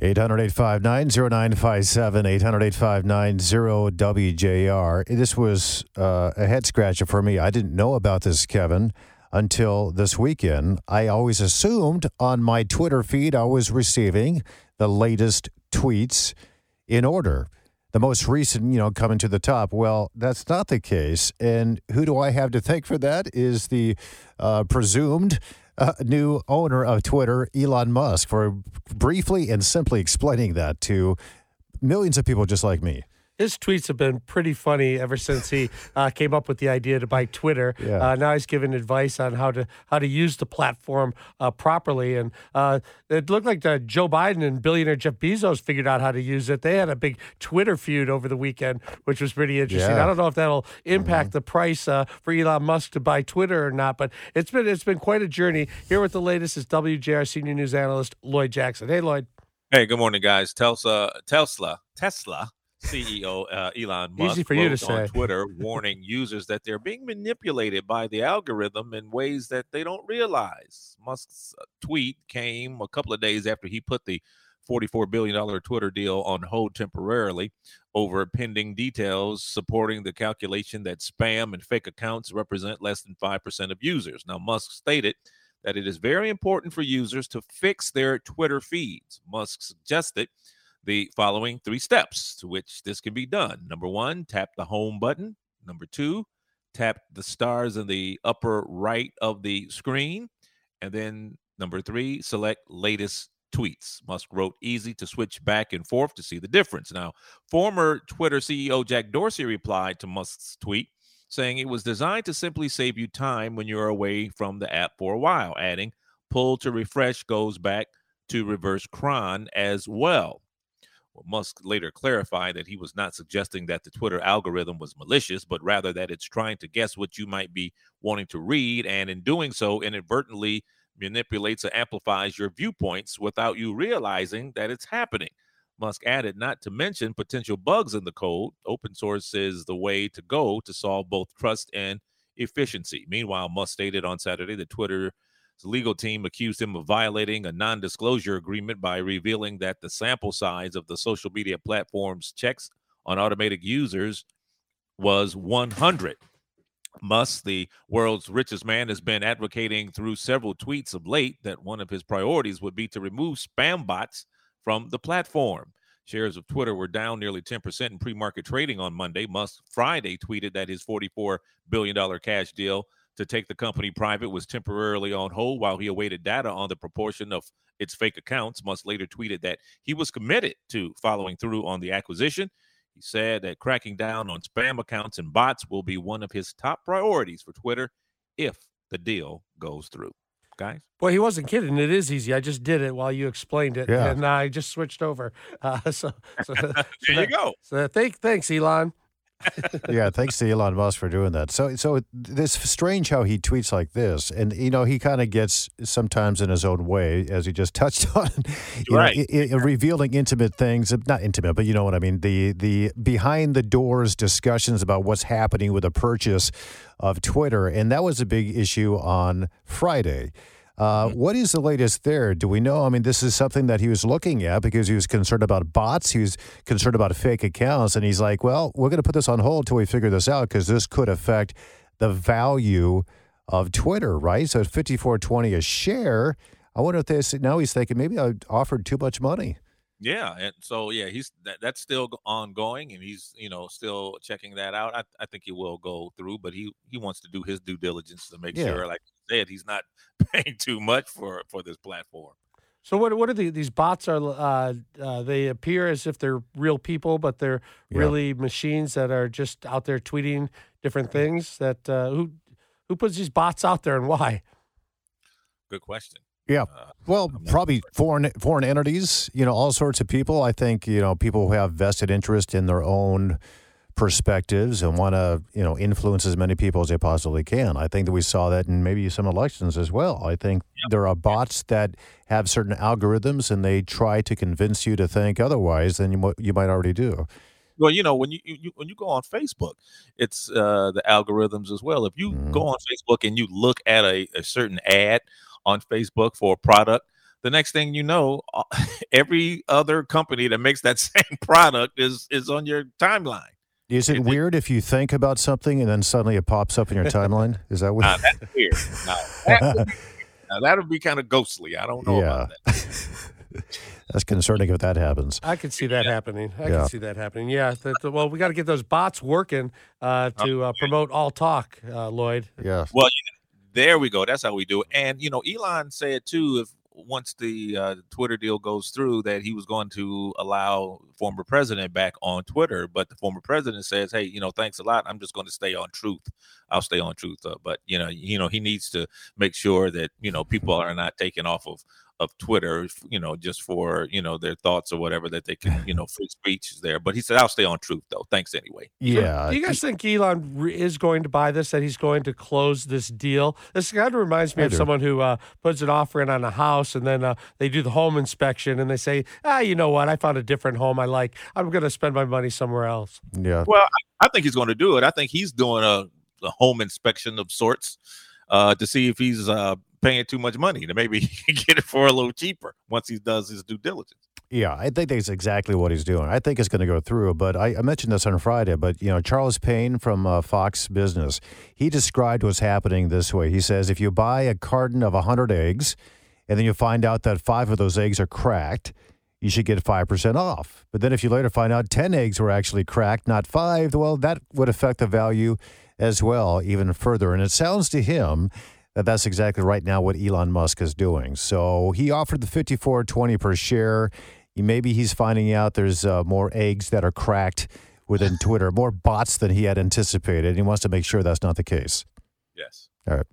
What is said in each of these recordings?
800 859 0957, 800 859 WJR. This was uh, a head scratcher for me. I didn't know about this, Kevin, until this weekend. I always assumed on my Twitter feed I was receiving the latest tweets in order. The most recent, you know, coming to the top. Well, that's not the case. And who do I have to thank for that? Is the uh, presumed uh, new owner of Twitter, Elon Musk, for briefly and simply explaining that to millions of people just like me his tweets have been pretty funny ever since he uh, came up with the idea to buy Twitter. Yeah. Uh, now he's giving advice on how to how to use the platform uh, properly, and uh, it looked like Joe Biden and billionaire Jeff Bezos figured out how to use it. They had a big Twitter feud over the weekend, which was pretty interesting. Yeah. I don't know if that'll impact mm-hmm. the price uh, for Elon Musk to buy Twitter or not, but it's been it's been quite a journey. Here with the latest is WJR senior news analyst Lloyd Jackson. Hey, Lloyd. Hey, good morning, guys. Tesla, Tesla, Tesla CEO uh, Elon Musk Easy for you to say. on Twitter warning users that they're being manipulated by the algorithm in ways that they don't realize. Musk's uh, tweet came a couple of days after he put the $44 billion Twitter deal on hold temporarily over pending details supporting the calculation that spam and fake accounts represent less than 5% of users. Now, Musk stated that it is very important for users to fix their Twitter feeds. Musk suggested the following three steps to which this can be done. Number one, tap the home button. Number two, tap the stars in the upper right of the screen. And then number three, select latest tweets. Musk wrote easy to switch back and forth to see the difference. Now, former Twitter CEO Jack Dorsey replied to Musk's tweet saying it was designed to simply save you time when you're away from the app for a while, adding, pull to refresh goes back to reverse chron as well. Well, Musk later clarified that he was not suggesting that the Twitter algorithm was malicious, but rather that it's trying to guess what you might be wanting to read, and in doing so, inadvertently manipulates or amplifies your viewpoints without you realizing that it's happening. Musk added, not to mention potential bugs in the code. Open source is the way to go to solve both trust and efficiency. Meanwhile, Musk stated on Saturday that Twitter his legal team accused him of violating a non disclosure agreement by revealing that the sample size of the social media platform's checks on automated users was 100. Musk, the world's richest man, has been advocating through several tweets of late that one of his priorities would be to remove spam bots from the platform. Shares of Twitter were down nearly 10% in pre market trading on Monday. Musk Friday tweeted that his $44 billion cash deal to take the company private was temporarily on hold while he awaited data on the proportion of its fake accounts. Musk later tweeted that he was committed to following through on the acquisition. He said that cracking down on spam accounts and bots will be one of his top priorities for Twitter if the deal goes through. Guys? Well, he wasn't kidding. It is easy. I just did it while you explained it, yeah. and I just switched over. Uh, so, so there you go. So thank, thanks, Elon yeah, thanks to Elon Musk for doing that. So, so it's strange how he tweets like this, and you know he kind of gets sometimes in his own way, as he just touched on, right, know, revealing intimate things. Not intimate, but you know what I mean. The the behind the doors discussions about what's happening with the purchase of Twitter, and that was a big issue on Friday. Uh, what is the latest there? Do we know? I mean, this is something that he was looking at because he was concerned about bots. He was concerned about fake accounts. And he's like, well, we're going to put this on hold until we figure this out because this could affect the value of Twitter, right? So at 54.20 a share, I wonder if this now he's thinking maybe I offered too much money. Yeah, and so yeah, he's that, that's still ongoing, and he's you know still checking that out. I, I think he will go through, but he he wants to do his due diligence to make yeah. sure, like you said, he's not paying too much for for this platform. So what what are the, these bots? Are uh, uh, they appear as if they're real people, but they're yeah. really machines that are just out there tweeting different things? That uh, who who puts these bots out there and why? Good question. Yeah. Uh, well, probably foreign foreign entities, you know, all sorts of people. I think, you know, people who have vested interest in their own perspectives and want to, you know, influence as many people as they possibly can. I think that we saw that in maybe some elections as well. I think yep. there are bots that have certain algorithms and they try to convince you to think otherwise than you, you might already do. Well, you know, when you, you when you go on Facebook, it's uh, the algorithms as well. If you mm-hmm. go on Facebook and you look at a, a certain ad on Facebook for a product, the next thing you know, every other company that makes that same product is is on your timeline. Is it, it weird if you think about something and then suddenly it pops up in your timeline? Is that what? Nah, that's weird. Nah, that would be, now, that would be kind of ghostly. I don't know yeah. about that. That's concerning if that happens. I can see that happening. I yeah. can see that happening. Yeah. The, the, well, we got to get those bots working uh, to uh, promote all talk, uh, Lloyd. Yeah. Well, there we go. That's how we do it. And you know, Elon said too, if once the uh, Twitter deal goes through, that he was going to allow former president back on Twitter. But the former president says, "Hey, you know, thanks a lot. I'm just going to stay on Truth. I'll stay on Truth." Uh, but you know, you know, he needs to make sure that you know people are not taken off of of Twitter, you know, just for you know their thoughts or whatever that they can, you know, free speech is there. But he said, "I'll stay on Truth, though. Thanks anyway." Yeah. Do you guys think Elon is going to buy this? That he's going to close this deal? This kind of reminds me I of do. someone who uh, puts an offer in on a house, and then uh, they do the home inspection, and they say, "Ah, you know what? I found a different home I like. I'm going to spend my money somewhere else." Yeah. Well, I, I think he's going to do it. I think he's doing a, a home inspection of sorts uh, to see if he's uh, paying too much money to maybe get it for a little cheaper once he does his due diligence. Yeah, I think that's exactly what he's doing. I think it's going to go through. But I, I mentioned this on Friday. But you know, Charles Payne from uh, Fox Business, he described what's happening this way. He says if you buy a carton of hundred eggs, and then you find out that five of those eggs are cracked, you should get 5% off. But then if you later find out 10 eggs were actually cracked, not five, well, that would affect the value as well, even further. And it sounds to him that that's exactly right now what Elon Musk is doing. So he offered the 54.20 per share. Maybe he's finding out there's uh, more eggs that are cracked within Twitter, more bots than he had anticipated. He wants to make sure that's not the case. Yes. All right.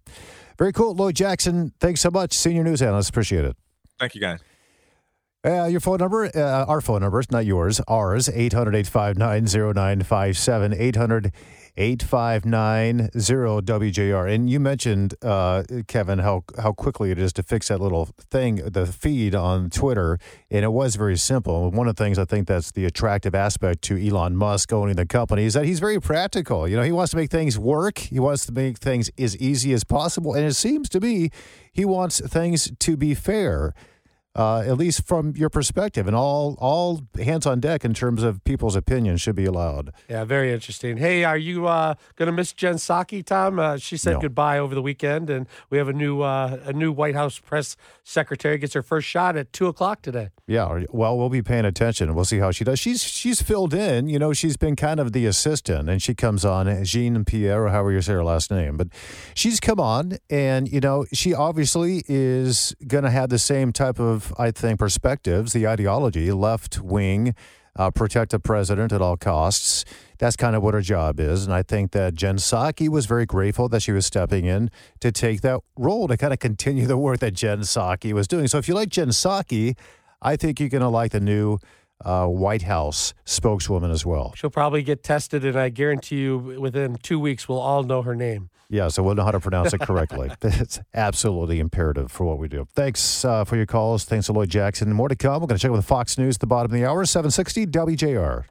Very cool. Lloyd Jackson, thanks so much. Senior news analyst. Appreciate it. Thank you, guys. Uh, your phone number, uh, our phone number, not yours, ours, 800 859 0957. 800 8590 WJR. And you mentioned, uh, Kevin, how, how quickly it is to fix that little thing, the feed on Twitter. And it was very simple. One of the things I think that's the attractive aspect to Elon Musk owning the company is that he's very practical. You know, he wants to make things work, he wants to make things as easy as possible. And it seems to me he wants things to be fair uh, at least from your perspective, and all all hands on deck in terms of people's opinions should be allowed. Yeah, very interesting. Hey, are you uh, going to miss Jen Psaki, Tom? Uh, she said no. goodbye over the weekend, and we have a new uh, a new White House press secretary gets her first shot at two o'clock today. Yeah, well, we'll be paying attention. We'll see how she does. She's she's filled in. You know, she's been kind of the assistant, and she comes on Jean Pierre, or however you say her last name, but she's come on, and you know, she obviously is going to have the same type of I think, perspectives, the ideology, left wing, uh, protect the president at all costs. That's kind of what her job is. And I think that Jen Psaki was very grateful that she was stepping in to take that role to kind of continue the work that Jen Psaki was doing. So if you like Jen Psaki, I think you're going to like the new uh, White House spokeswoman as well. She'll probably get tested, and I guarantee you within two weeks we'll all know her name. Yeah, so we'll know how to pronounce it correctly. it's absolutely imperative for what we do. Thanks uh, for your calls. Thanks to Lloyd Jackson. More to come. We're going to check with Fox News at the bottom of the hour, 760 WJR.